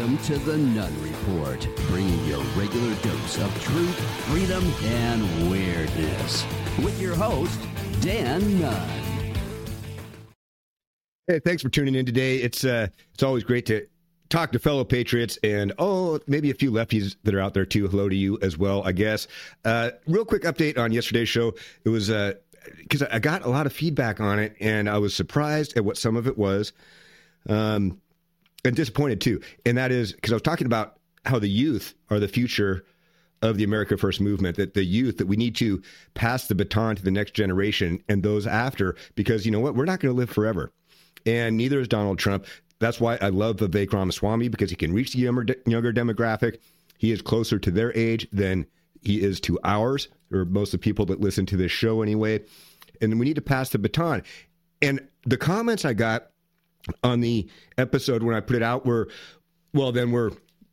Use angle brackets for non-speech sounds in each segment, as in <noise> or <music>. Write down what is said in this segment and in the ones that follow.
Welcome to the Nunn Report, bringing you your regular dose of truth, freedom, and weirdness. With your host, Dan Nunn. Hey, thanks for tuning in today. It's uh, it's always great to talk to fellow patriots and oh, maybe a few lefties that are out there too. Hello to you as well, I guess. Uh, real quick update on yesterday's show. It was because uh, I got a lot of feedback on it, and I was surprised at what some of it was. Um, and disappointed too. And that is because I was talking about how the youth are the future of the America First movement, that the youth, that we need to pass the baton to the next generation and those after, because you know what? We're not going to live forever. And neither is Donald Trump. That's why I love Vivek Ramaswamy because he can reach the younger, younger demographic. He is closer to their age than he is to ours, or most of the people that listen to this show anyway. And we need to pass the baton. And the comments I got on the episode when I put it out were, well, then we're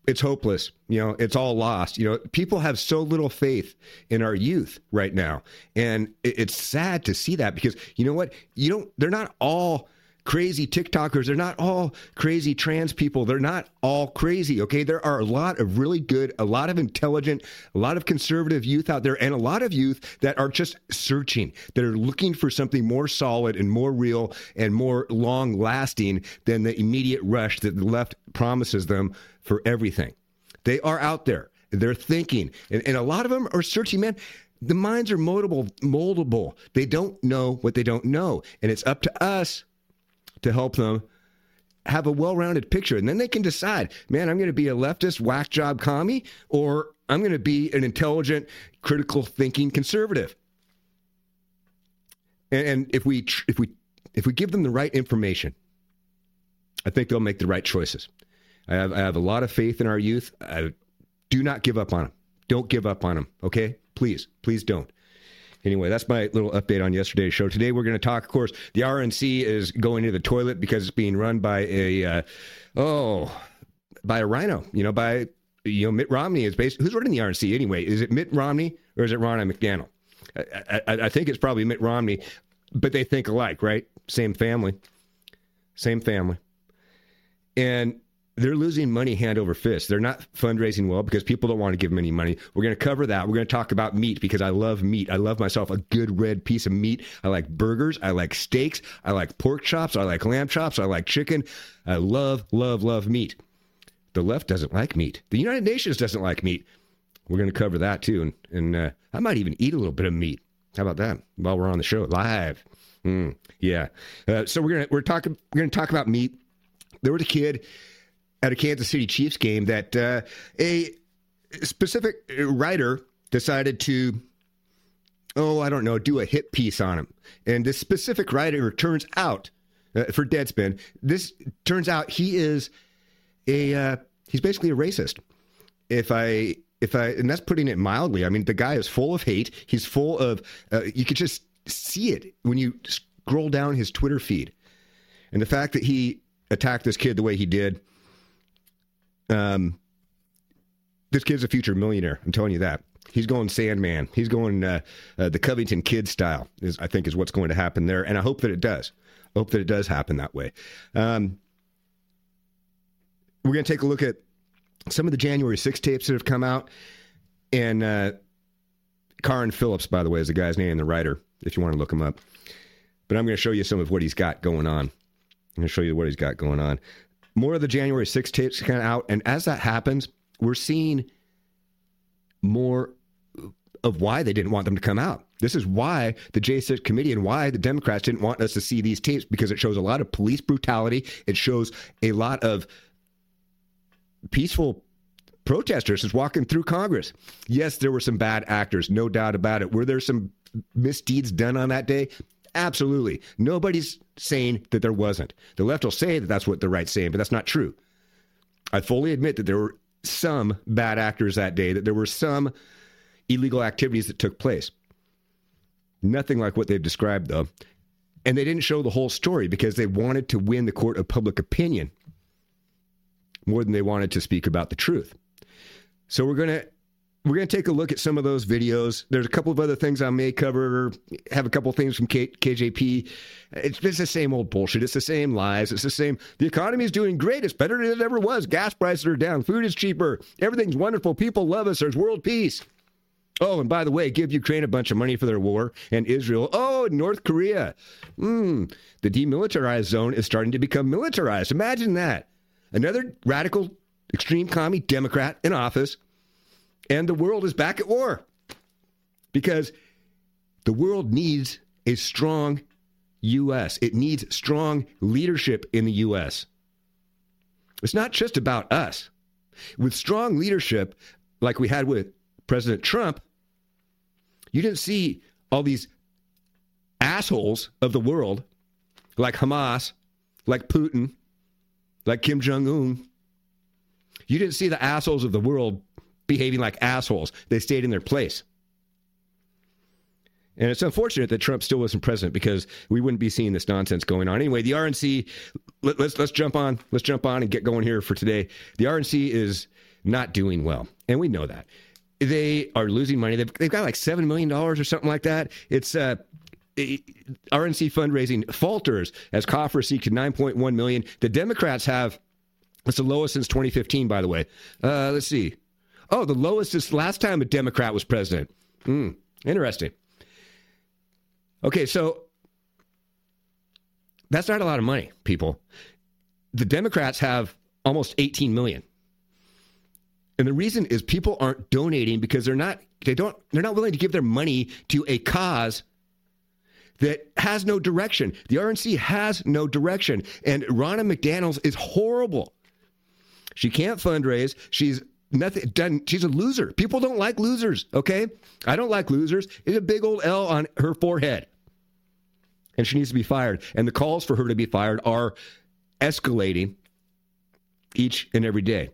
it's hopeless. You know, it's all lost. You know, people have so little faith in our youth right now. And it's sad to see that because you know what? You don't, they're not all crazy TikTokers. They're not all crazy trans people. They're not all crazy. Okay. There are a lot of really good, a lot of intelligent, a lot of conservative youth out there, and a lot of youth that are just searching, that are looking for something more solid and more real and more long lasting than the immediate rush that the left promises them for everything. They are out there. They're thinking. And, and a lot of them are searching, man the minds are moldable moldable they don't know what they don't know and it's up to us to help them have a well-rounded picture. And then they can decide man i'm going to be a leftist whack job commie or i'm going to be an intelligent critical thinking conservative. And, and if we if we if we give them the right information i think they'll make the right choices. I have, I have a lot of faith in our youth. I, do not give up on them don't give up on them okay? Please please don't Anyway, that's my little update on yesterday's show. Today we're going to talk, of course, the RNC is going to the toilet because it's being run by a, uh, oh, by a rhino, you know, by, you know, Mitt Romney is based. who's running the RNC anyway? Is it Mitt Romney or is it Ronna McDaniel? I, I, I think it's probably Mitt Romney, but they think alike, right? Same family. Same family. And they're losing money hand over fist. They're not fundraising well because people don't want to give them any money. We're going to cover that. We're going to talk about meat because I love meat. I love myself a good red piece of meat. I like burgers. I like steaks. I like pork chops. I like lamb chops. I like chicken. I love, love, love meat. The left doesn't like meat. The United Nations doesn't like meat. We're going to cover that too. And, and uh, I might even eat a little bit of meat. How about that? While we're on the show live. Mm, yeah. Uh, so we're gonna we're talking we're gonna talk about meat. There was a kid at a Kansas City Chiefs game that uh, a specific writer decided to, oh, I don't know, do a hit piece on him. And this specific writer turns out, uh, for Deadspin, this turns out he is a, uh, he's basically a racist. If I, if I, and that's putting it mildly. I mean, the guy is full of hate. He's full of, uh, you could just see it when you scroll down his Twitter feed. And the fact that he attacked this kid the way he did, um, this kid's a future millionaire. I'm telling you that. He's going Sandmann. He's going uh, uh, the Covington Kid style. Is I think is what's going to happen there, and I hope that it does. I hope that it does happen that way. Um, we're going to take a look at some of the January 6 tapes that have come out, and uh, Carron Phillips, by the way, is the guy's name, and the writer. If you want to look him up, but I'm going to show you some of what he's got going on. I'm going to show you what he's got going on more of the January 6 tapes kind of out. And as that happens, we're seeing more of why they didn't want them to come out. This is why the J6 committee and why the Democrats didn't want us to see these tapes because it shows a lot of police brutality. It shows a lot of peaceful protesters is walking through Congress. Yes, there were some bad actors, no doubt about it. Were there some misdeeds done on that day? Absolutely. Nobody's saying that there wasn't. The left will say that that's what the right's saying, but that's not true. I fully admit that there were some bad actors that day, that there were some illegal activities that took place. Nothing like what they've described, though. And they didn't show the whole story because they wanted to win the court of public opinion more than they wanted to speak about the truth. So we're going to we're going to take a look at some of those videos. There's a couple of other things I may cover, have a couple things from K- KJP. It's, it's the same old bullshit. It's the same lies. It's the same. The economy is doing great. It's better than it ever was. Gas prices are down. Food is cheaper. Everything's wonderful. People love us. There's world peace. Oh, and by the way, give Ukraine a bunch of money for their war and Israel. Oh, North Korea. Mm, the demilitarized zone is starting to become militarized. Imagine that. Another radical, extreme commie Democrat in office, and the world is back at war. Because the world needs a strong U.S., it needs strong leadership in the U.S. It's not just about us. With strong leadership, like we had with President Trump, you didn't see all these assholes of the world, like Hamas, like Putin, like Kim Jong un. You didn't see the assholes of the world behaving like assholes. They stayed in their place. And it's unfortunate that Trump still wasn't president because we wouldn't be seeing this nonsense going on. Anyway, the RNC, let, let's let's jump on, let's jump on and get going here for today. The RNC is not doing well, and we know that they are losing money. They've, they've got like seven million dollars or something like that. It's uh, RNC fundraising falters as coffers seek to 9.1 million. The Democrats have it's the lowest since 2015, by the way. Uh, let's see. Oh, the lowest is last time a Democrat was president. Hmm, interesting. Okay, so that's not a lot of money, people. The Democrats have almost 18 million. And the reason is people aren't donating because they're not they don't they're not willing to give their money to a cause that has no direction. The RNC has no direction. And Ronna McDaniels is horrible. She can't fundraise. She's nothing done. She's a loser. People don't like losers, okay? I don't like losers. It's a big old L on her forehead. And she needs to be fired. And the calls for her to be fired are escalating each and every day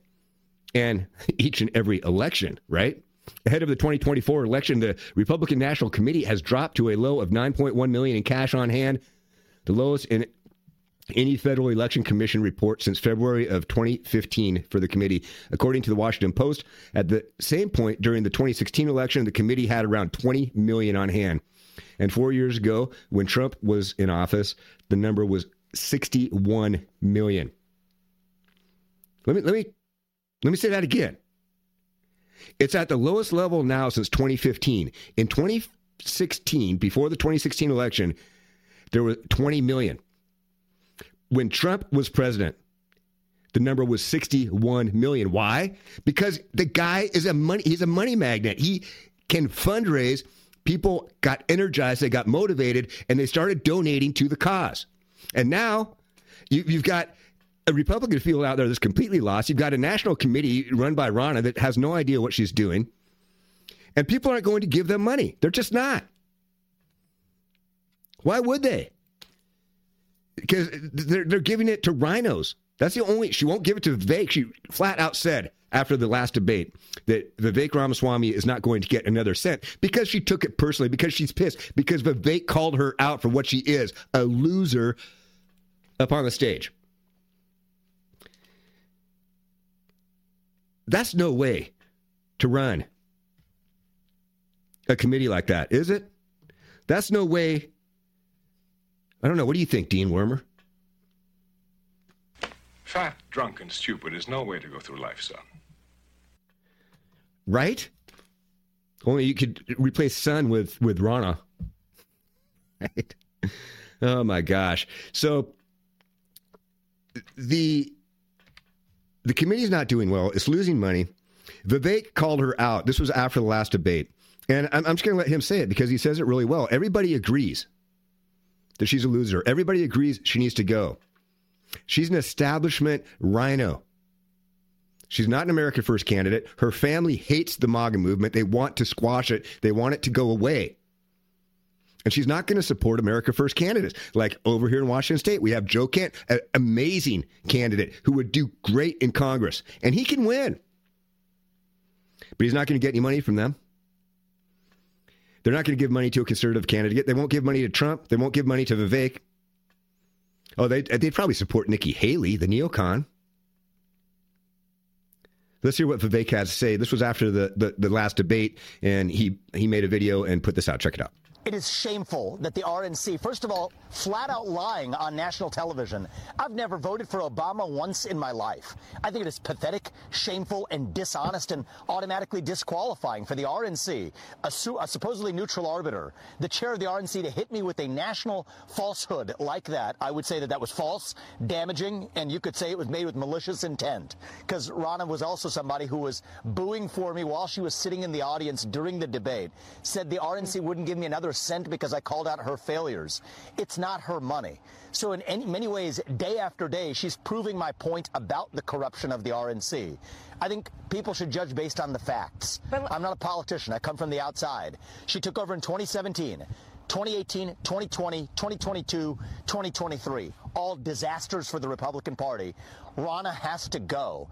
and <laughs> each and every election, right? Ahead of the 2024 election, the Republican National Committee has dropped to a low of 9.1 million in cash on hand, the lowest in any federal election commission report since February of 2015 for the committee. According to the Washington Post, at the same point during the 2016 election, the committee had around 20 million on hand. And 4 years ago, when Trump was in office, the number was 61 million. Let me let me let me say that again. It's at the lowest level now since 2015. In 2016, before the 2016 election, there were 20 million. When Trump was president, the number was 61 million. Why? Because the guy is a money he's a money magnet. He can fundraise. People got energized, they got motivated, and they started donating to the cause. And now you, have got a Republican field out there that's completely lost. You've got a national committee run by Ronna that has no idea what she's doing. And people aren't going to give them money. They're just not. Why would they? Because they're, they're giving it to rhinos. That's the only, she won't give it to Vivek. She flat out said after the last debate that Vivek Ramaswamy is not going to get another cent because she took it personally, because she's pissed, because Vivek called her out for what she is a loser up on the stage. That's no way to run a committee like that, is it? That's no way. I don't know. What do you think, Dean Wormer? Fat, drunk, and stupid is no way to go through life, son. Right? Only you could replace son with with Ronna. Right? Oh my gosh. So the the committee's not doing well. It's losing money. Vivek called her out. This was after the last debate. And I'm, I'm just going to let him say it because he says it really well. Everybody agrees that she's a loser. Everybody agrees she needs to go. She's an establishment rhino. She's not an America First candidate. Her family hates the MAGA movement. They want to squash it, they want it to go away. And she's not going to support America First candidates. Like over here in Washington State, we have Joe Kent, an amazing candidate who would do great in Congress, and he can win. But he's not going to get any money from them. They're not going to give money to a conservative candidate. They won't give money to Trump. They won't give money to Vivek. Oh, they, uh, they'd probably support Nikki Haley, the neocon. Let's hear what Vivek has to say. This was after the, the, the last debate, and he, he made a video and put this out. Check it out. It is shameful that the RNC, first of all, flat out lying on national television. I've never voted for Obama once in my life. I think it is pathetic, shameful, and dishonest and automatically disqualifying for the RNC, a, su- a supposedly neutral arbiter, the chair of the RNC, to hit me with a national falsehood like that. I would say that that was false, damaging, and you could say it was made with malicious intent. Because Ronna was also somebody who was booing for me while she was sitting in the audience during the debate, said the RNC wouldn't give me another cent because I called out her failures. It's not her money. So in any, many ways, day after day, she's proving my point about the corruption of the RNC. I think people should judge based on the facts. But- I'm not a politician. I come from the outside. She took over in 2017. 2018, 2020, 2022, 2023. All disasters for the Republican Party. Ronna has to go.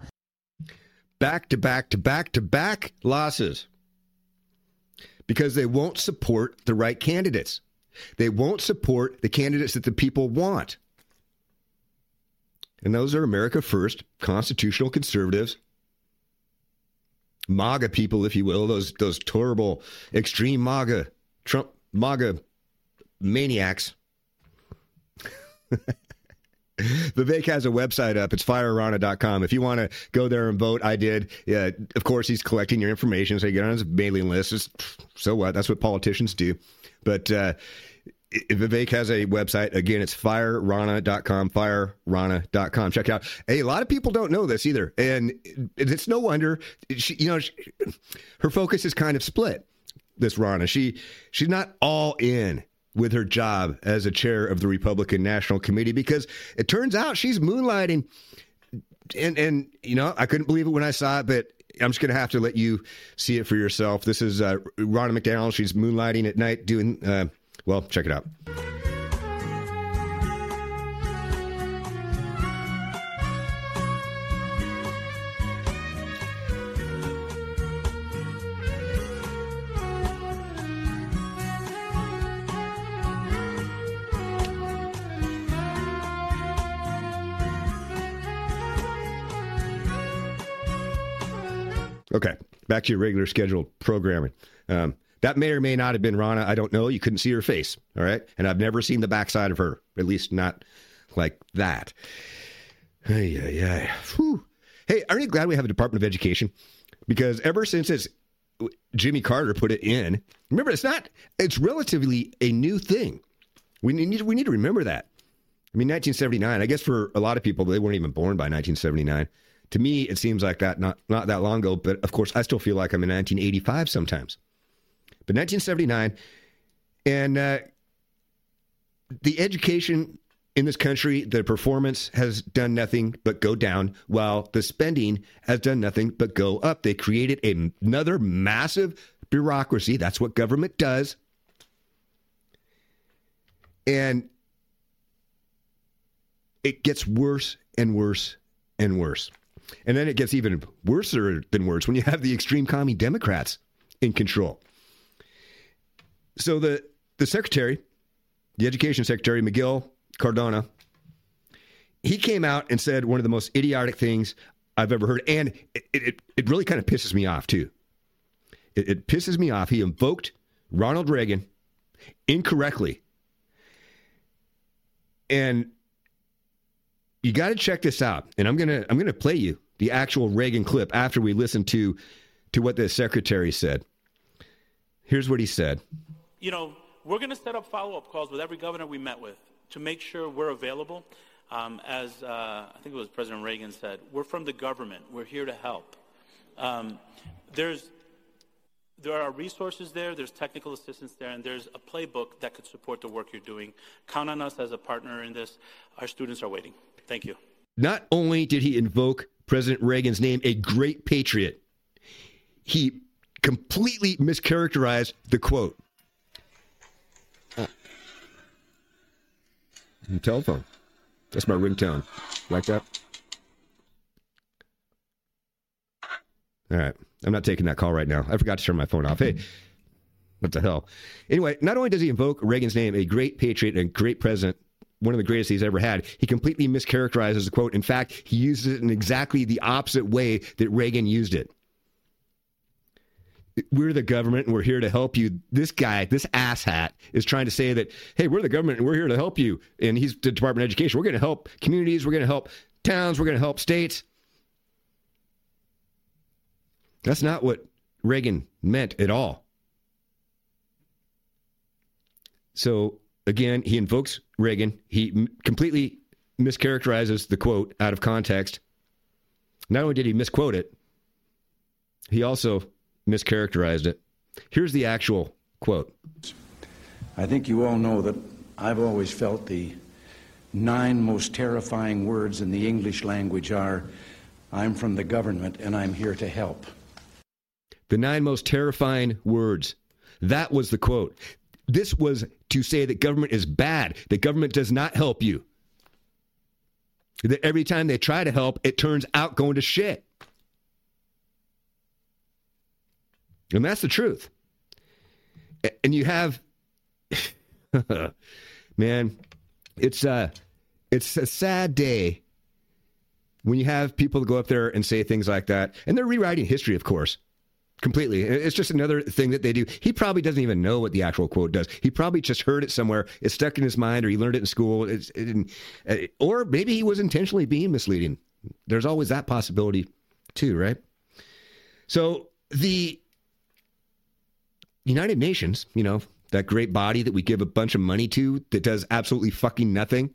Back to back to back to back losses because they won't support the right candidates. They won't support the candidates that the people want. And those are America First, constitutional conservatives, MAGA people, if you will, those those terrible extreme MAGA, Trump MAGA maniacs. <laughs> <laughs> Vivek has a website up. It's fireronna.com. If you want to go there and vote, I did. Yeah, of course, he's collecting your information, so you get on his mailing list. It's, so what? That's what politicians do. But uh, Vivek has a website. Again, it's fireronna.com, fireronna.com. Check it out. Hey, a lot of people don't know this either. And it's no wonder, she, you know, she, her focus is kind of split, this Ronna. She, she's not all in with her job as a chair of the Republican National Committee because it turns out she's moonlighting. And, and you know, I couldn't believe it when I saw it, but I'm just going to have to let you see it for yourself. This is uh, Ronna McDaniel. She's moonlighting at night doing, uh, well, check it out. Back to your regular scheduled programming. Um, that may or may not have been Ronna. I don't know. You couldn't see her face. All right. And I've never seen the backside of her, at least not like that. Hey, yeah, yeah. Hey, aren't you glad we have a Department of Education? Because ever since it's Jimmy Carter put it in, remember, it's not, it's relatively a new thing. We need, we need to remember that. I mean, 1979, I guess for a lot of people, they weren't even born by 1979 to me, it seems like that not not that long ago. But of course, I still feel like I'm in 1985 sometimes. But 1979, and uh, the education in this country, the performance has done nothing but go down, while the spending has done nothing but go up. They created a, another massive bureaucracy. That's what government does. And it gets worse and worse and worse. And then it gets even worse than worse when you have the extreme commie Democrats in control. So the the secretary, the education secretary, Miguel Cardona, he came out and said one of the most idiotic things I've ever heard. And it, it, it really kind of pisses me off, too. It, it pisses me off. He invoked Ronald Reagan incorrectly. And you got to check this out. And I'm going to I'm to play you the actual Reagan clip after we listen to to what the secretary said. Here's what he said. You know, we're going to set up follow-up calls with every governor we met with to make sure we're available. Um, as uh, I think it was President Reagan said, we're from the government. We're here to help. Um, there's there are resources there, there's technical assistance there, and there's a playbook that could support the work you're doing. Count on us as a partner in this. Our students are waiting. Thank you. Not only did he invoke President Reagan's name, a great patriot, he completely mischaracterized the quote. Uh, telephone. That's my ringtone. Like that? All right. I'm not taking that call right now. I forgot to turn my phone off. Hey, what the hell? Anyway, not only does he invoke Reagan's name, a great patriot and great president, one of the greatest he's ever had. He completely mischaracterizes the quote. In fact, he uses it in exactly the opposite way that Reagan used it. We're the government and we're here to help you. This guy, this asshat, is trying to say that, hey, we're the government and we're here to help you. And he's the Department of Education. We're going to help communities. We're going to help towns. We're going to help states. That's not what Reagan meant at all. So again, he invokes Reagan. He m- completely mischaracterizes the quote out of context. Not only did he misquote it, he also mischaracterized it. Here's the actual quote. I think you all know that I've always felt the nine most terrifying words in the English language are I'm from the government and I'm here to help. The nine most terrifying words. That was the quote. This was to say that government is bad, that government does not help you. That every time they try to help, it turns out going to shit. And that's the truth. And you have <laughs> man, it's uh it's a sad day when you have people go up there and say things like that. And they're rewriting history, of course completely. It's just another thing that they do. He probably doesn't even know what the actual quote does. He probably just heard it somewhere. It's stuck in his mind, or he learned it in school. It, uh, or maybe he was intentionally being misleading. There's always that possibility, too, right? So the United Nations, you know, that great body that we give a bunch of money to that does absolutely fucking nothing.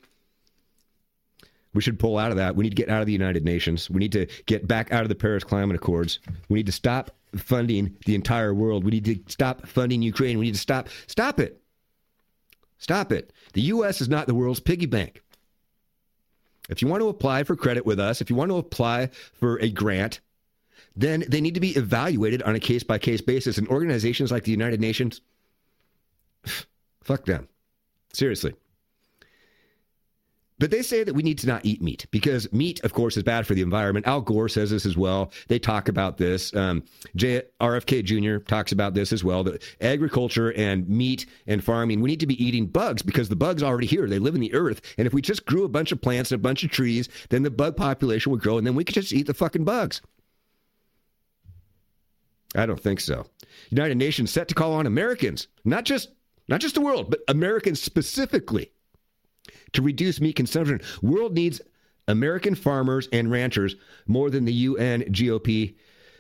We should pull out of that. We need to get out of the United Nations. We need to get back out of the Paris Climate Accords. We need to stop funding the entire world. We need to stop funding Ukraine. We need to stop stop it. Stop it. The US is not the world's piggy bank. If you want to apply for credit with us, if you want to apply for a grant, then they need to be evaluated on a case by case basis. And organizations like the United Nations, <sighs> fuck them. Seriously. But they say that we need to not eat meat because meat, of course, is bad for the environment. Al Gore says this as well. They talk about this. Um, RFK Jr. talks about this as well. That agriculture and meat and farming, we need to be eating bugs because the bugs are already here. They live in the earth. And if we just grew a bunch of plants and a bunch of trees, then the bug population would grow and then we could just eat the fucking bugs. I don't think so. United Nations set to call on Americans, not just not just the world, but Americans specifically to reduce meat consumption. World needs American farmers and ranchers more than the UN GOP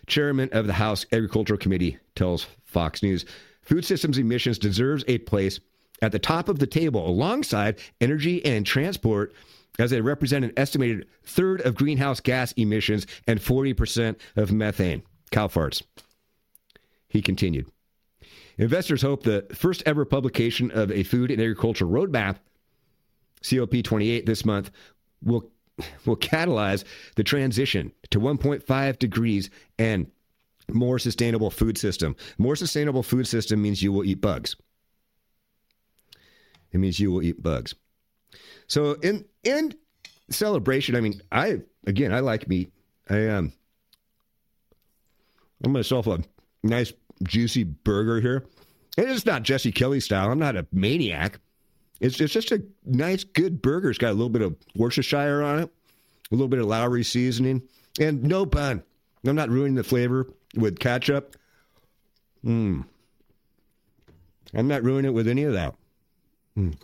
chairman of the House Agricultural Committee tells Fox News. Food systems emissions deserves a place at the top of the table alongside energy and transport as they represent an estimated third of greenhouse gas emissions and 40% of methane. Cow farts. He continued. Investors hope the first ever publication of a food and agriculture roadmap COP28 this month will <laughs> will catalyze the transition to 1.5 degrees and more sustainable food system. More sustainable food system means you will eat bugs. It means you will eat bugs. So in in celebration, I mean, I again I like meat. I um I'm myself a nice juicy burger here. And it's not Jesse Kelly style. I'm not a maniac. It's, it's just a nice, good burger. It's got a little bit of Worcestershire on it, a little bit of Lawry's seasoning, and no bun. I'm not ruining the flavor with ketchup. Mmm. I'm not ruining it with any of that. Mm.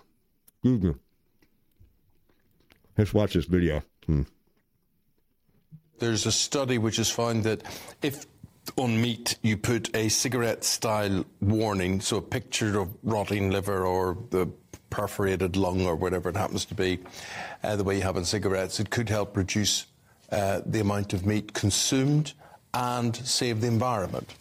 Mm-hmm. Let's watch this video. Mm. There's a study which has found that if on meat you put a cigarette style warning, so a picture of rotting liver or the perforated lung or whatever it happens to be, uh, the way you have in cigarettes, it could help reduce uh, the amount of meat consumed and save the environment.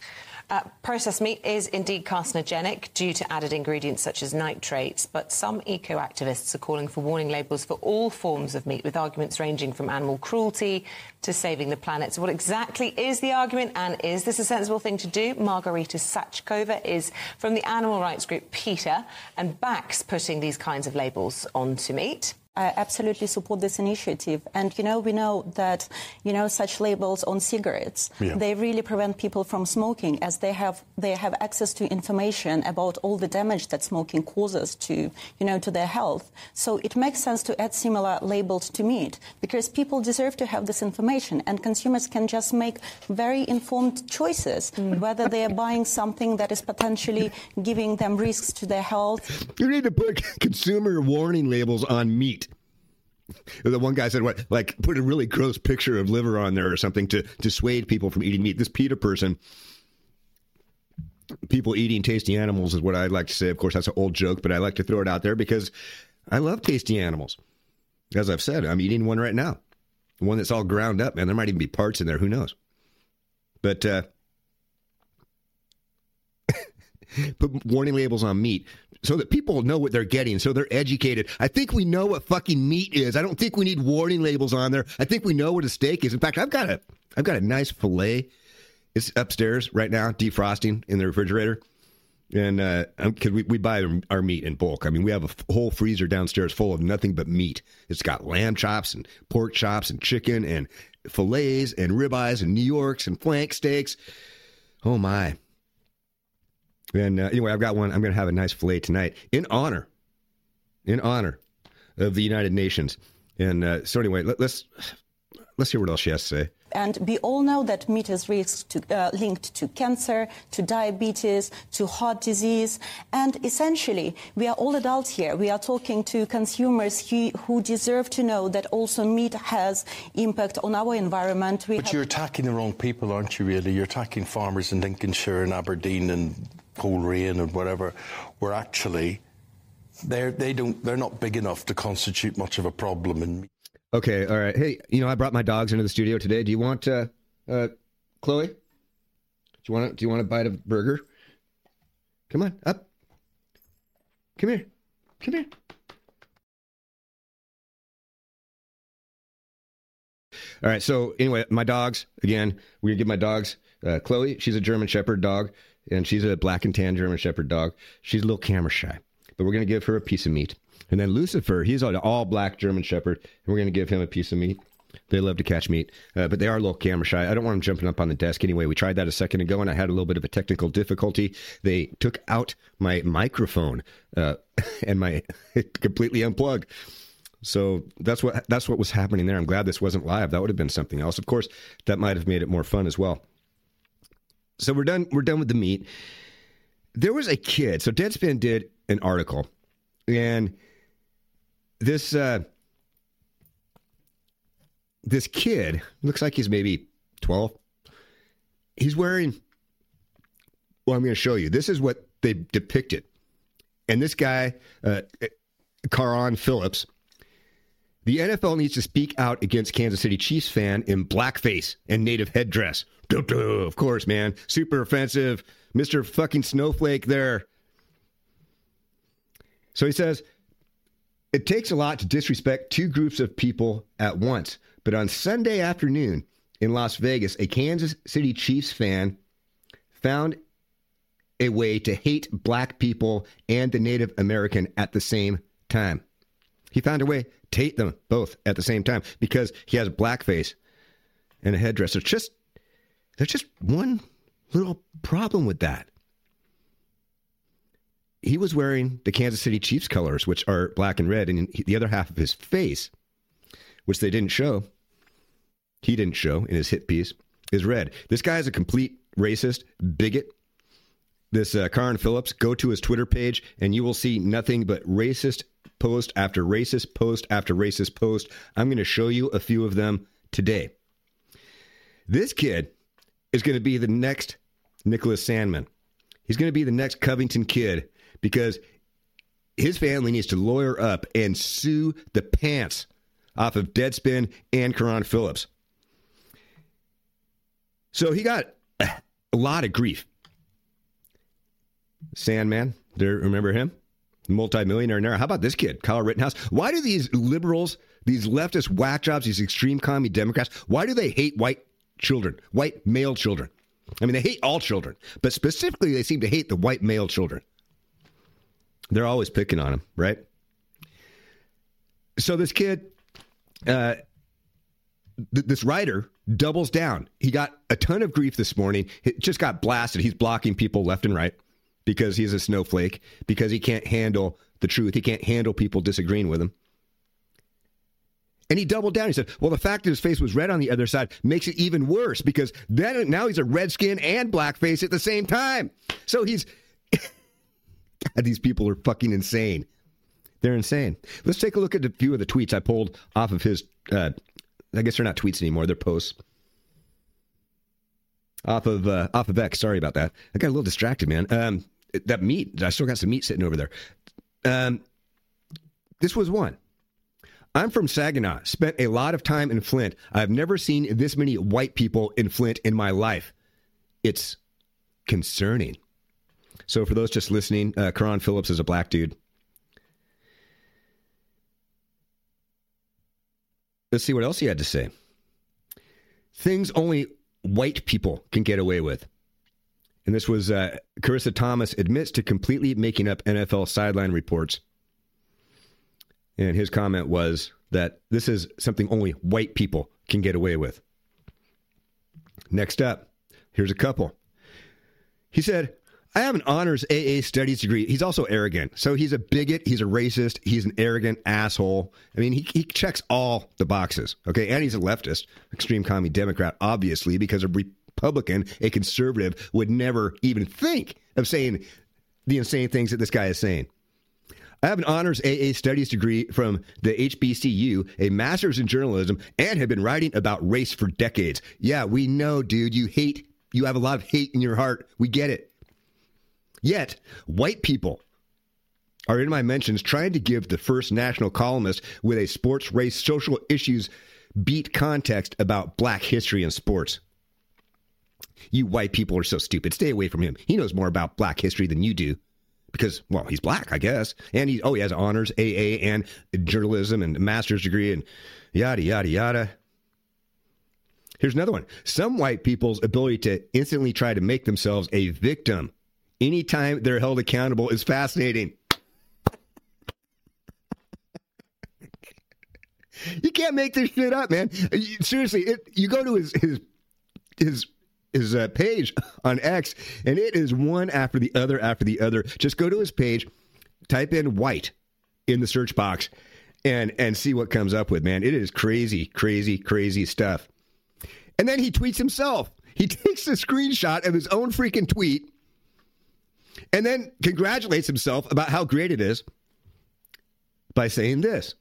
Uh, processed meat is indeed carcinogenic due to added ingredients such as nitrates, but some eco activists are calling for warning labels for all forms of meat, with arguments ranging from animal cruelty to saving the planet. So, what exactly is the argument, and is this a sensible thing to do? Margarita Sachkova is from the animal rights group PETA and backs putting these kinds of labels onto meat. I absolutely support this initiative. And, you know, we know that, you know, such labels on cigarettes, Yeah. they really prevent people from smoking as they have, they have access to information about all the damage that smoking causes to, you know, to their health. So it makes sense to add similar labels to meat because people deserve to have this information and consumers can just make very informed choices mm. whether they are buying something that is potentially giving them risks to their health You need to put <laughs> consumer warning labels on meat. <laughs> The one guy said, "What? Like, put a really gross picture of liver on there or something to dissuade people from eating meat." This PETA person, people eating tasty animals is what I'd like to say. Of course, that's an old joke, but I like to throw it out there because I love tasty animals. As I've said, I'm eating one right now, one that's all ground up, and there might even be parts in there. Who knows? But uh, <laughs> put warning labels on meat so that people know what they're getting, so they're educated. I think we know what fucking meat is. I don't think we need warning labels on there. I think we know what a steak is. In fact, I've got a I've got a nice fillet. It's upstairs right now, defrosting in the refrigerator. And uh, because we, we buy our meat in bulk. I mean, we have a whole freezer downstairs full of nothing but meat. It's got lamb chops and pork chops and chicken and fillets and ribeyes and New Yorks and flank steaks. Oh my! And uh, anyway, I've got one. I'm going to have a nice fillet tonight in honor, in honor of the United Nations. And uh, so anyway, let, let's let's hear what else she has to say. And we all know that meat is risk to, uh, linked to cancer, to diabetes, to heart disease. And essentially, we are all adults here. We are talking to consumers who, who deserve to know that also meat has impact on our environment. We But have- you're attacking the wrong people, aren't you, really? You're attacking farmers in Lincolnshire and Aberdeen and Coleraine and whatever, were actually they're, they don't, they're not big enough to constitute much of a problem in Okay, all right. Hey, you know, I brought my dogs into the studio today. Do you want, uh, uh, Chloe? Do you want? Do you want a bite of burger? Come on, up. Come here. Come here. All right. So anyway, my dogs again. Gonna give my dogs. Uh, Chloe, she's a German Shepherd dog, and she's a black and tan German Shepherd dog. She's a little camera shy, but we're gonna give her a piece of meat. And then Lucifer, he's an all black German Shepherd, and we're gonna give him a piece of meat. They love to catch meat, uh, but they are a little camera shy. I don't want them jumping up on the desk anyway. We tried that a second ago, and I had a little bit of a technical difficulty. They took out my microphone, uh, <laughs> and my <laughs> completely unplugged. So that's what that's what was happening there. I'm glad this wasn't live. That would have been something else. Of course, that might have made it more fun as well. So we're done. We're done with the meat. There was a kid. So Deadspin did an article, and this uh, this kid looks like he's maybe twelve. He's wearing. Well, I'm going to show you. This is what they depicted, and this guy, uh, Carron Phillips. The NFL needs to speak out against Kansas City Chiefs fan in blackface and native headdress. Duh, duh, Of course, man. Super offensive. Mr. fucking Snowflake there. So he says, it takes a lot to disrespect two groups of people at once. But on Sunday afternoon in Las Vegas, a Kansas City Chiefs fan found a way to hate black people and the Native American at the same time. He found a way to hate them both at the same time because he has blackface and a headdress. There's just there's just one little problem with that. He was wearing the Kansas City Chiefs colors, which are black and red, and the other half of his face, which they didn't show, he didn't show in his hit piece, is red. This guy is a complete racist, bigot, this uh, Carron Phillips, go to his Twitter page and you will see nothing but racist post after racist post after racist post. I'm going to show you a few of them today. This kid is going to be the next Nicholas Sandmann. He's going to be the next Covington kid because his family needs to lawyer up and sue the pants off of Deadspin and Carron Phillips. So he got a lot of grief. Sandmann, there, remember him? Multi-millionaire now. How about this kid, Kyle Rittenhouse? Why do these liberals, these leftist whack jobs, these extreme commie Democrats, why do they hate white children, white male children? I mean, they hate all children, but specifically, they seem to hate the white male children. They're always picking on them, right? so this kid, uh, th- this writer doubles down. He got a ton of grief this morning. He just got blasted. He's blocking people left and right because he's a snowflake, because he can't handle the truth. He can't handle people disagreeing with him. And he doubled down. He said, "Well, the fact that his face was red on the other side makes it even worse because then now he's a redskin and blackface at the same time. So he's <laughs> God, these people are fucking insane. They're insane. Let's take a look at a few of the tweets I pulled off of his. Uh, I guess they're not tweets anymore; they're posts off of uh, off of X. Sorry about that. I got a little distracted, man. Um, that meat. I still got some meat sitting over there. Um, this was one. I'm from Saginaw. Spent a lot of time in Flint. I've never seen this many white people in Flint in my life. It's concerning. So, for those just listening, uh, Carron Phillips is a black dude. Let's see what else he had to say. Things only white people can get away with. And this was uh, Charissa Thompson admits to completely making up NFL sideline reports. And his comment was that this is something only white people can get away with. Next up, here's a couple. He said, I have an honors AA studies degree. He's also arrogant. So he's a bigot. He's a racist. He's an arrogant asshole. I mean, he, he checks all the boxes. Okay. And he's a leftist, extreme commie Democrat, obviously, because a Republican, a conservative, would never even think of saying the insane things that this guy is saying. I have an honors AA studies degree from the HBCU, a master's in journalism, and have been writing about race for decades. Yeah, we know, dude. You hate, you have a lot of hate in your heart. We get it. Yet, white people are in my mentions trying to give the first national columnist with a sports, race, social issues beat context about black history and sports. You white people are so stupid. Stay away from him. He knows more about black history than you do. Because, well, he's black, I guess. And he, oh, he has honors, AA, and journalism and master's degree, and yada, yada, yada. Here's another one. Some white people's ability to instantly try to make themselves a victim anytime they're held accountable is fascinating. you can't make this shit up, man. Seriously, it, you go to his his his his uh, page on X, and it is one after the other after the other. Just go to his page, type in white in the search box, and and see what comes up with. Man, it is crazy, crazy, crazy stuff. And then he tweets himself. He <laughs> takes a screenshot of his own freaking tweet, and then congratulates himself about how great it is by saying this.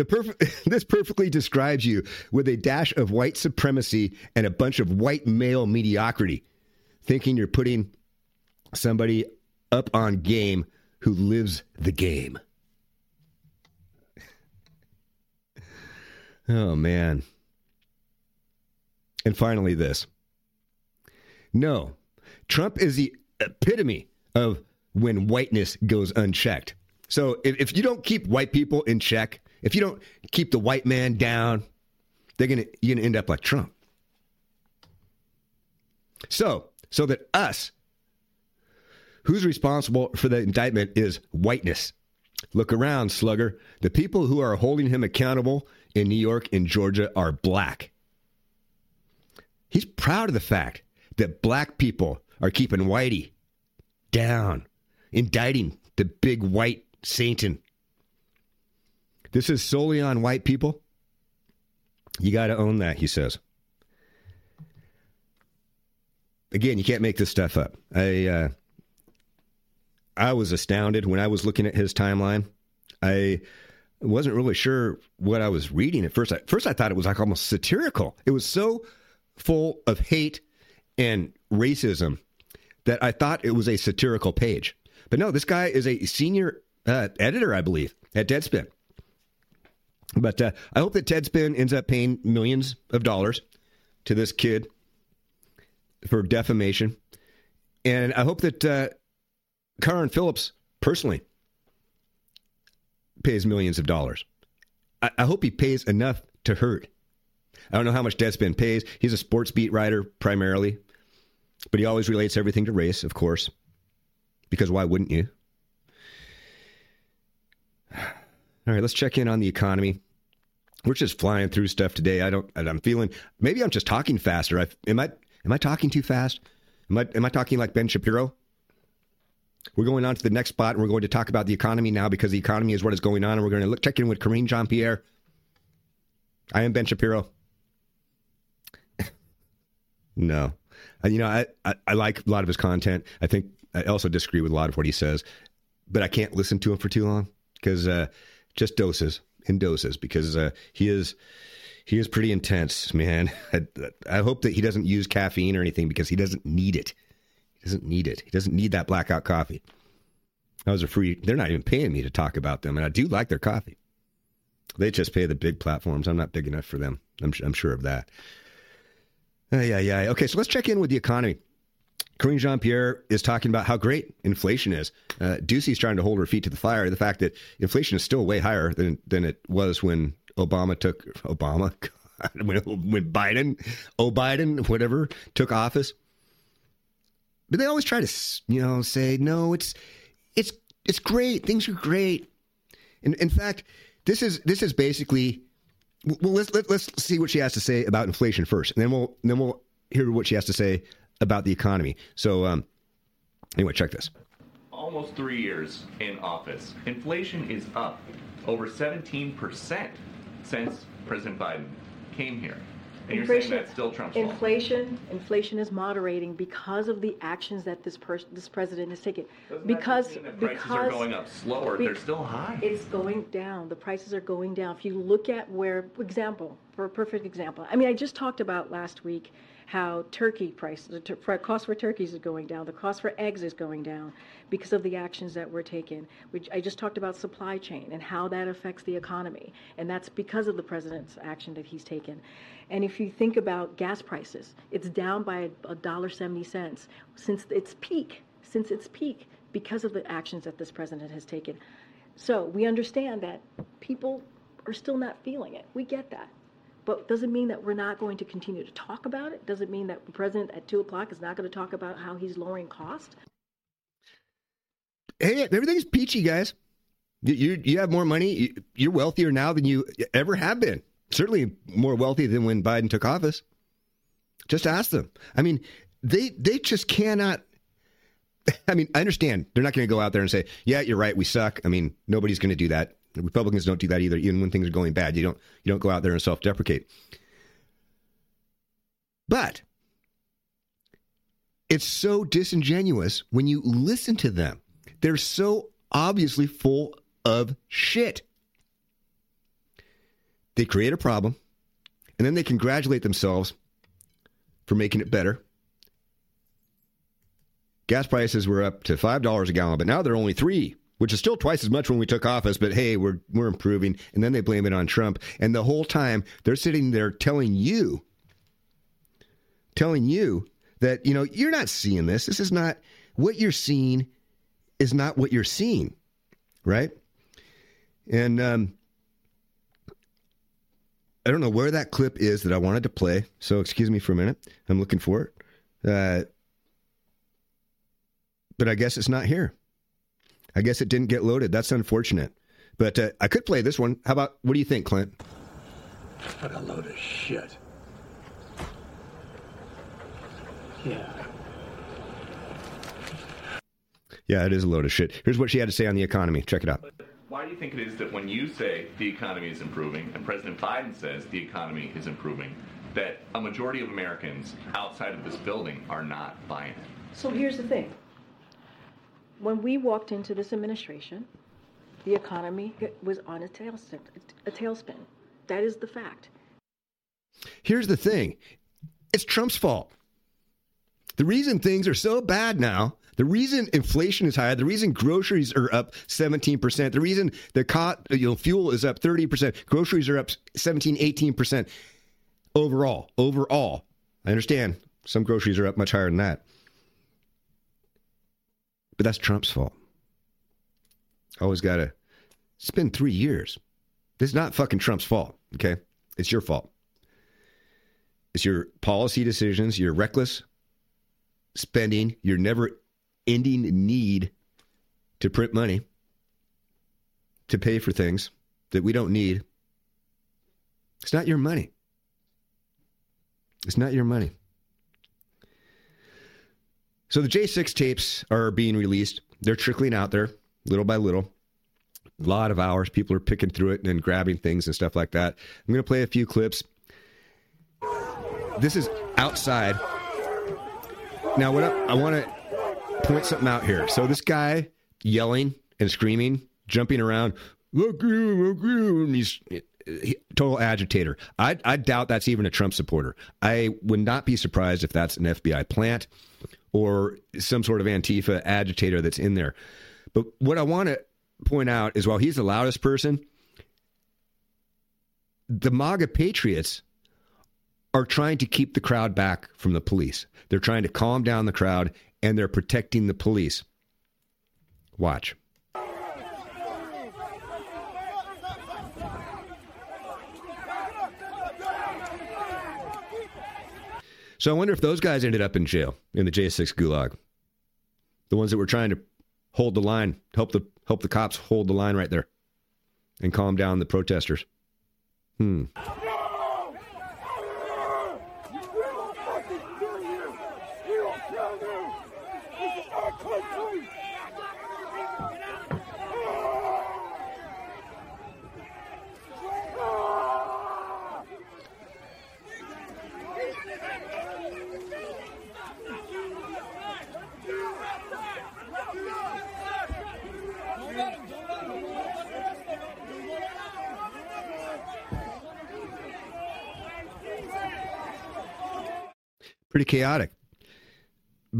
The perf- <laughs> this perfectly describes you with a dash of white supremacy and a bunch of white male mediocrity, thinking you're putting somebody up on game who lives the game. <laughs> Oh, man. And finally, this. No, Trump is the epitome of when whiteness goes unchecked. So if, if you don't keep white people in check, if you don't keep the white man down, they're gonna you're gonna end up like Trump. So, so that us, who's responsible for the indictment is whiteness. Look around, slugger. The people who are holding him accountable in New York and Georgia are black. He's proud of the fact that black people are keeping Whitey down, indicting the big white Satan this is solely on white people. You got to own that, he says. Again, you can't make this stuff up. I uh, I was astounded when I was looking at his timeline. I wasn't really sure what I was reading at first. At first, I thought it was like almost satirical. It was so full of hate and racism that I thought it was a satirical page. But no, this guy is a senior uh, editor, I believe, at Deadspin. But uh, I hope that Deadspin ends up paying millions of dollars to this kid for defamation. And I hope that uh, Carron Phillips personally pays millions of dollars. I, I hope he pays enough to hurt. I don't know how much Deadspin pays. He's a sports beat writer primarily, but he always relates everything to race, of course, because why wouldn't you? All right, let's check in on the economy. We're just flying through stuff today. I don't. I'm feeling. Maybe I'm just talking faster. I, am I? Am I talking too fast? Am I? Am I talking like Ben Shapiro? We're going on to the next spot, and we're going to talk about the economy now because the economy is what is going on, and we're going to look check in with Karine Jean Pierre. I am Ben Shapiro. <laughs> no, you know I, I I like a lot of his content. I think I also disagree with a lot of what he says, but I can't listen to him for too long because uh, just doses in doses because uh, he is he is pretty intense, man. <laughs> I, I, hope that he doesn't use caffeine or anything because he doesn't need it. He doesn't need it. He doesn't need that blackout coffee. Those are free. They're not even paying me to talk about them, and I do like their coffee. They just pay the big platforms. I'm not big enough for them. I'm, I'm sure of that. Uh, yeah, yeah. Okay, so let's check in with the economy. Karine Jean Pierre is talking about how great inflation is. Uh, Doocy's trying to hold her feet to the fire. The fact that inflation is still way higher than than it was when Obama took Obama <laughs> when, when Biden, oh Biden, whatever, took office. But they always try to, you know, say no. It's it's it's great. Things are great. In, in fact, this is this is basically. Well, let's let, let's see what she has to say about inflation first, and then we'll then we'll hear what she has to say about the economy. So, um, anyway, check this. Almost three years in office, inflation is up over 17% since President Biden came here. And you're saying that's still Trump's inflation, fault. Inflation is moderating because of the actions that this person, this president has taken. Doesn't because that prices because are going up slower, be, they're still high. It's going down. The prices are going down. If you look at where, example, for a perfect example, I mean, I just talked about last week how turkey prices, the cost for turkeys is going down, the cost for eggs is going down because of the actions that were taken. Which I just talked about supply chain and how that affects the economy, and that's because of the president's action that he's taken. And if you think about gas prices, it's down by a dollar seventy cents since its peak, since its peak, because of the actions that this president has taken. So we understand that people are still not feeling it. We get that. But doesn't mean that we're not going to continue to talk about it. Doesn't mean that the president at two o'clock is not going to talk about how he's lowering cost. Hey, everything's peachy, guys. You you have more money. You're wealthier now than you ever have been. Certainly more wealthy than when Biden took office. Just ask them. I mean, they they just cannot. I mean, I understand they're not going to go out there and say, "Yeah, you're right, we suck." I mean, nobody's going to do that. Republicans don't do that either. Even when things are going bad, you don't you don't go out there and self deprecate. But it's so disingenuous when you listen to them. They're so obviously full of shit. They create a problem, and then they congratulate themselves for making it better. Gas prices were up to $5 a gallon, but now they're only 3 which is still twice as much when we took office, but hey, we're we're improving. And then they blame it on Trump. And the whole time they're sitting there telling you, telling you that, you know, you're not seeing this. This is not what you're seeing is not what you're seeing. Right? And um I don't know where that clip is that I wanted to play. So excuse me for a minute. I'm looking for it. Uh, but I guess it's not here. I guess it didn't get loaded. That's unfortunate. But uh, I could play this one. How about, what do you think, Clint? What a load of shit. Yeah. Yeah, it is a load of shit. Here's what she had to say on the economy. Check it out. Why do you think it is that when you say the economy is improving and President Biden says the economy is improving, that a majority of Americans outside of this building are not buying it? So here's the thing when we walked into this administration, the economy was on a tailspin. A tailspin. That is the fact. Here's the thing it's Trump's fault. The reason things are so bad now, the reason inflation is high, the reason groceries are up 17%, the reason the you know, fuel is up 30%, groceries are up 17, 18% overall. Overall. I understand some groceries are up much higher than that. But that's Trump's fault. Always got to. It's been three years. This is not fucking Trump's fault, okay? It's your fault. It's your policy decisions, your reckless spending, your never ending need to print money, to pay for things, that we don't need. It's not your money. It's not your money. So the J6 tapes are being released. They're trickling out there little by little. A lot of hours. People are picking through it and then grabbing things and stuff like that. I'm going to play a few clips. This is outside. Now, what I, I want to point something out here. So this guy yelling and screaming, jumping around, look you, look you, he's he, total agitator. I, I doubt that's even a Trump supporter. I would not be surprised if that's an FBI plant or some sort of Antifa agitator that's in there. But what I want to point out is while he's the loudest person, the MAGA patriots are trying to keep the crowd back from the police. They're trying to calm down the crowd and they're protecting the police. Watch. So I wonder if those guys ended up in jail in the J6 gulag. The ones that were trying to hold the line, help the help the cops hold the line right there and calm down the protesters. Hmm.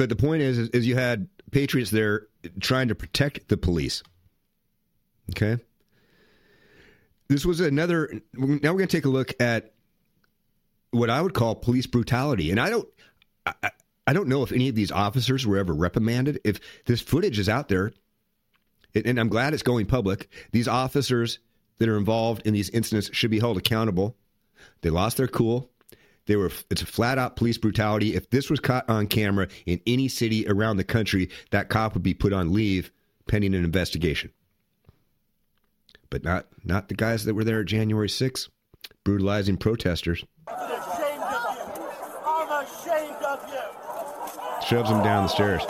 But the point is, is, you had patriots there trying to protect the police. Okay. This was another. Now we're going to take a look at what I would call police brutality, and I don't. I, I don't know if any of these officers were ever reprimanded. If this footage is out there, and I'm glad it's going public, these officers that are involved in these incidents should be held accountable. They lost their cool. They were it's a flat out police brutality. If this was caught on camera in any city around the country, that cop would be put on leave pending an investigation. But not not the guys that were there January 6th, brutalizing protesters. Shoves them down the stairs.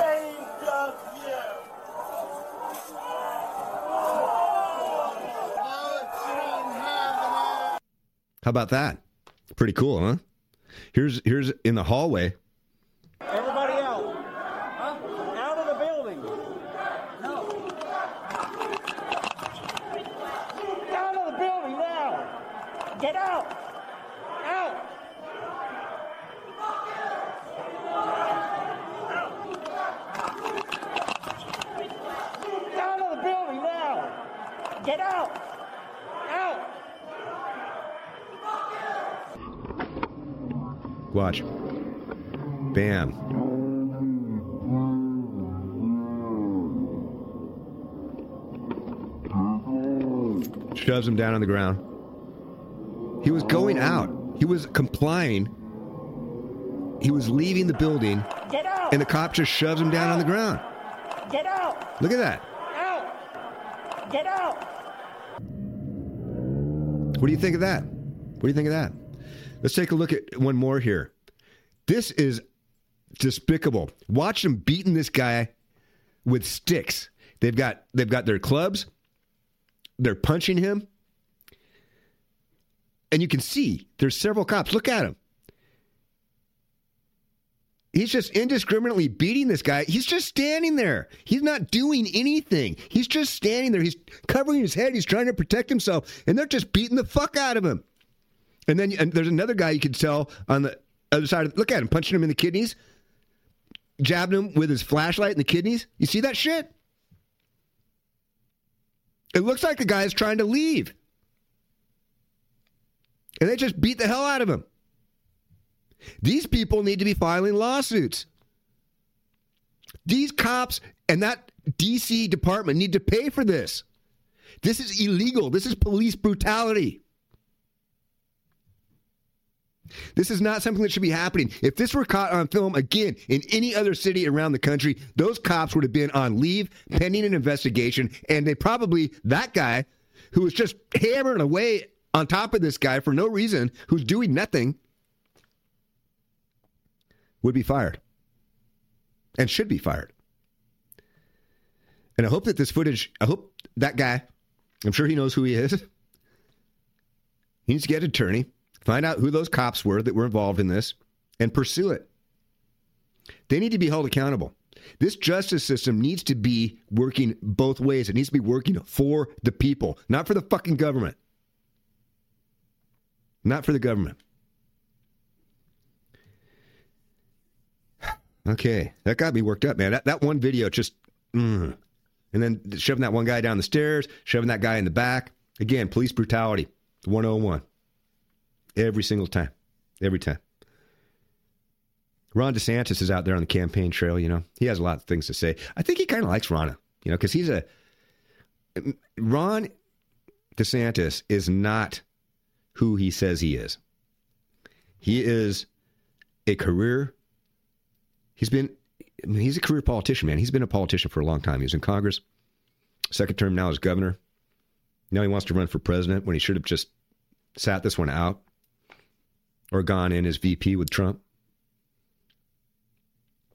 How about that? Pretty cool, huh? Here's here's in the hallway. Everybody out. Out of the building. No. Out of the building now. Get out. Out. Out of the building now. Get out. Out. Watch. Bam. Shoves him down on the ground. He was going out. He was complying. He was leaving the building, and the cop just shoves him down on the ground. Get out. Look at that. Out. Get out. What do you think of that? What do you think of that? Let's take a look at one more here. This is despicable. Watch them beating this guy with sticks. They've got they've got their clubs. They're punching him. And you can see there's several cops. Look at him. He's just indiscriminately beating this guy. He's just standing there. He's not doing anything. He's just standing there. He's covering his head. He's trying to protect himself. And they're just beating the fuck out of him. And then and there's another guy you can tell on the other side. Of, look at him, punching him in the kidneys, jabbing him with his flashlight in the kidneys. You see that shit? It looks like the guy is trying to leave. And they just beat the hell out of him. These people need to be filing lawsuits. These cops and that DC department need to pay for this. This is illegal. This is police brutality. This is not something that should be happening. If this were caught on film again in any other city around the country, those cops would have been on leave pending an investigation, and they probably, that guy who was just hammering away on top of this guy for no reason, who's doing nothing, would be fired and should be fired. And I hope that this footage, I hope that guy, I'm sure he knows who he is. He needs to get an attorney, find out who those cops were that were involved in this, and pursue it. They need to be held accountable. This justice system needs to be working both ways. It needs to be working for the people, not for the fucking government. Not for the government. <sighs> Okay, that got me worked up, man. That, that one video just, mm. and then shoving that one guy down the stairs, shoving that guy in the back. Again, police brutality, 101. Every single time. Every time. Ron DeSantis is out there on the campaign trail, you know. He has a lot of things to say. I think he kind of likes Ronna, you know, because he's a. Ron DeSantis is not who he says he is. He is a career. He's been. I mean, he's a career politician, man. He's been a politician for a long time. He was in Congress, second term now as governor. Now he wants to run for president when he should have just sat this one out or gone in as VP with Trump.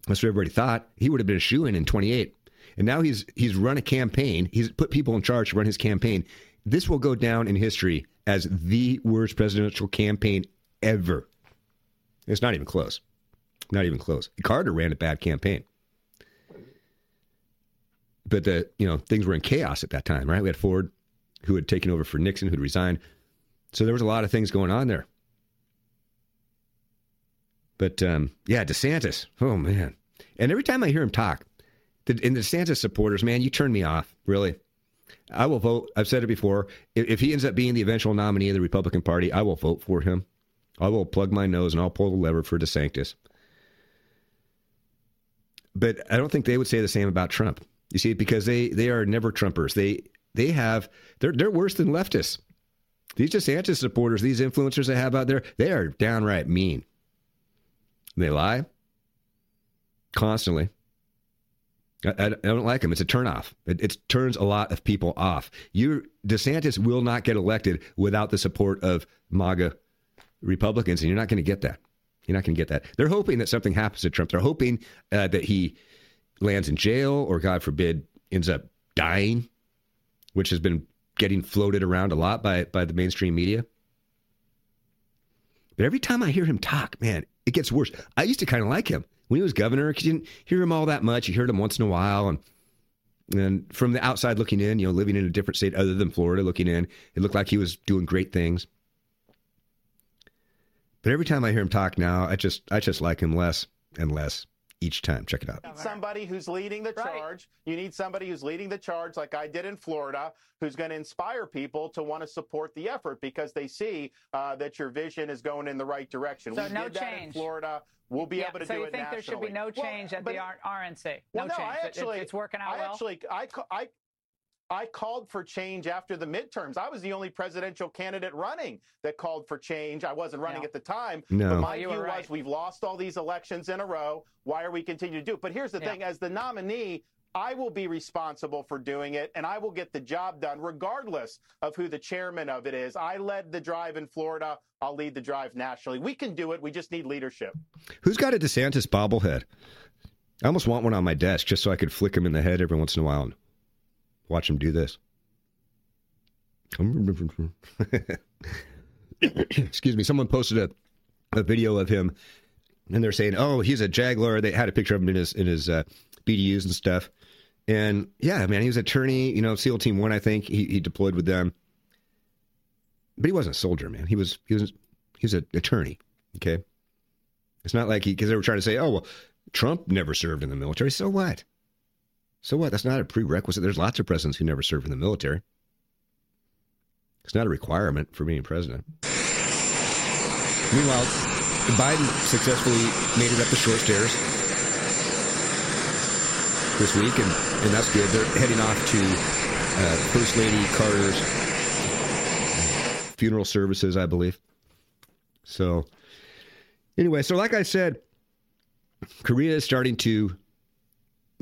That's what everybody thought. He would have been a shoe in in 28. And now he's he's run a campaign. He's put people in charge to run his campaign. This will go down in history as the worst presidential campaign ever. It's not even close. Not even close. Carter ran a bad campaign. But the you know things were in chaos at that time, right? We had Ford, who had taken over for Nixon, who'd resigned. So there was a lot of things going on there. But um, yeah, DeSantis. Oh man! And every time I hear him talk, the, and the DeSantis supporters, man, you turn me off. Really, I will vote. I've said it before. If, if he ends up being the eventual nominee of the Republican Party, I will vote for him. I will plug my nose and I'll pull the lever for DeSantis. But I don't think they would say the same about Trump. You see, because they they are never Trumpers. They they have they're they're worse than leftists. These DeSantis supporters, these influencers they have out there, they are downright mean. They lie constantly. I, I, don't like them. It's a turnoff. It, it turns a lot of people off. You DeSantis will not get elected without the support of MAGA Republicans, and you're not going to get that. You're not going to get that. They're hoping that something happens to Trump. They're hoping uh, that he lands in jail, or God forbid, ends up dying, which has been getting floated around a lot by by the mainstream media. But every time I hear him talk, man, it gets worse. I used to kind of like him when he was governor. You didn't hear him all that much. You heard him once in a while, and and from the outside looking in, you know, living in a different state other than Florida, looking in, it looked like he was doing great things. But every time I hear him talk now, I just I just like him less and less each time. Check it out. Somebody who's leading the charge. You need somebody who's leading the charge, like I did in Florida, who's going to inspire people to want to support the effort because they see uh, that your vision is going in the right direction. So we no did that in change. Florida. We'll be Yeah, able to do it. so you it think there should be no change at but- the R- RNC? Well, no, no, change. I It- it- actually, it's working out I well. Actually, I, I, I called for change after the midterms. I was the only presidential candidate running that called for change. I wasn't running No. at the time. No. But Oh, my you view were was we've lost all these elections in a row. Why are we continuing to do it? But here's the Yeah. thing as the nominee, I will be responsible for doing it, and I will get the job done regardless of who the chairman of it is. I led the drive in Florida. I'll lead the drive nationally. We can do it. We just need leadership. Who's got a DeSantis bobblehead? I almost want one on my desk just so I could flick him in the head every once in a while and watch him do this. <laughs> Excuse me. Someone posted a, a video of him, and they're saying, "Oh, he's a Jaguar." They had a picture of him in his in his uh, BDUs and stuff. And yeah, man, he was attorney. You know, SEAL Team One. I think he, he deployed with them, but he wasn't a soldier, man. He was he was he was an attorney. Okay, it's not like he because they were trying to say, "Oh, well, Trump never served in the military." So what? So what? That's not a prerequisite. There's lots of presidents who never served in the military. It's not a requirement for being president. Meanwhile, Biden successfully made it up the short stairs this week, and, and that's good. They're heading off to uh, First Lady Carter's funeral services, I believe. So, anyway, so like I said, Korea is starting to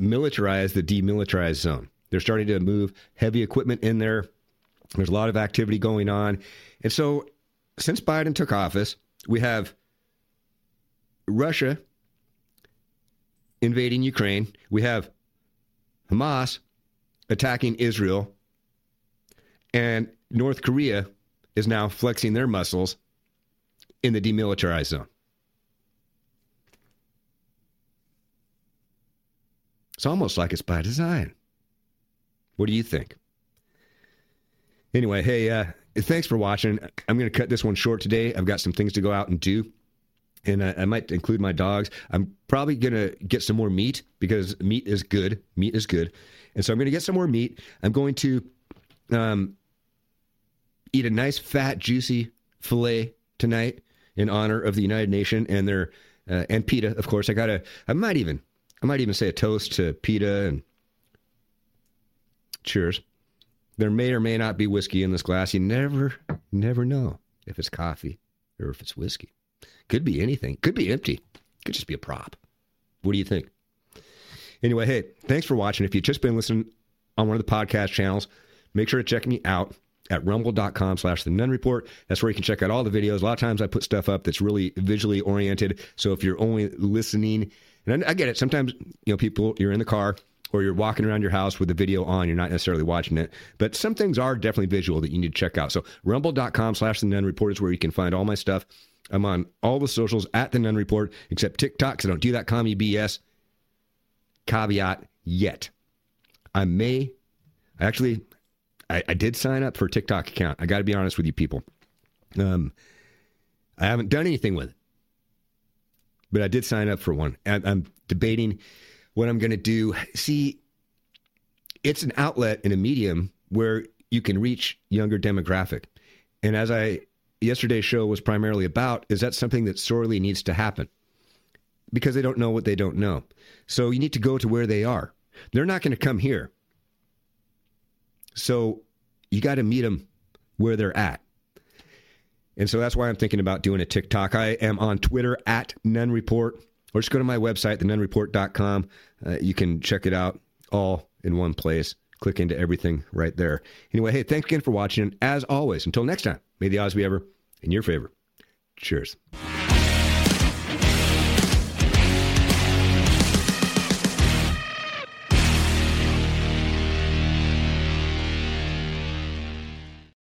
militarize the demilitarized zone. They're starting to move heavy equipment in there There's a lot of activity going on. And so, since Biden took office, we have Russia invading Ukraine. We have Hamas attacking Israel. And North Korea is now flexing their muscles in the demilitarized zone. It's almost like it's by design. What do you think? Anyway, hey, uh, thanks for watching. I'm going to cut this one short today. I've got some things to go out and do, and I, I might include my dogs. I'm probably going to get some more meat because meat is good. Meat is good. And so I'm going to get some more meat. I'm going to um, eat a nice, fat, juicy filet tonight in honor of the United Nation and their uh, and PETA, of course. I gotta. I might even. I might even say a toast to PETA and cheers. There may or may not be whiskey in this glass. You never, never know if it's coffee or if it's whiskey. Could be anything. Could be empty. Could just be a prop. What do you think? Anyway, hey, thanks for watching. If you've just been listening on one of the podcast channels, make sure to check me out at rumble.com slash the Nunn Report. That's where you can check out all the videos. A lot of times I put stuff up that's really visually oriented. So if you're only listening, and I get it, sometimes, you know, people, you're in the car or you're walking around your house with the video on, you're not necessarily watching it. But some things are definitely visual that you need to check out. So rumble.com slash the Nunn Report is where you can find all my stuff. I'm on all the socials at the Nunn Report, except TikTok, because I don't do that commie BS. Caveat yet. I may, I actually, I, I did sign up for a TikTok account. I got to be honest with you people. Um, I haven't done anything with it, but I did sign up for one. I'm debating what I'm going to do. See, it's an outlet and a medium where you can reach younger demographic. And as I yesterday's show was primarily about, is that something that sorely needs to happen? Because they don't know what they don't know. So you need to go to where they are. They're not going to come here. So you got to meet them where they're at. And so that's why I'm thinking about doing a TikTok. I am on Twitter at Nunn Report, or just go to my website, thenunnreport.com. Uh, you can check it out all in one place. Click into everything right there. Anyway, hey, thanks again for watching. And as always, until next time, may the odds be ever in your favor. Cheers.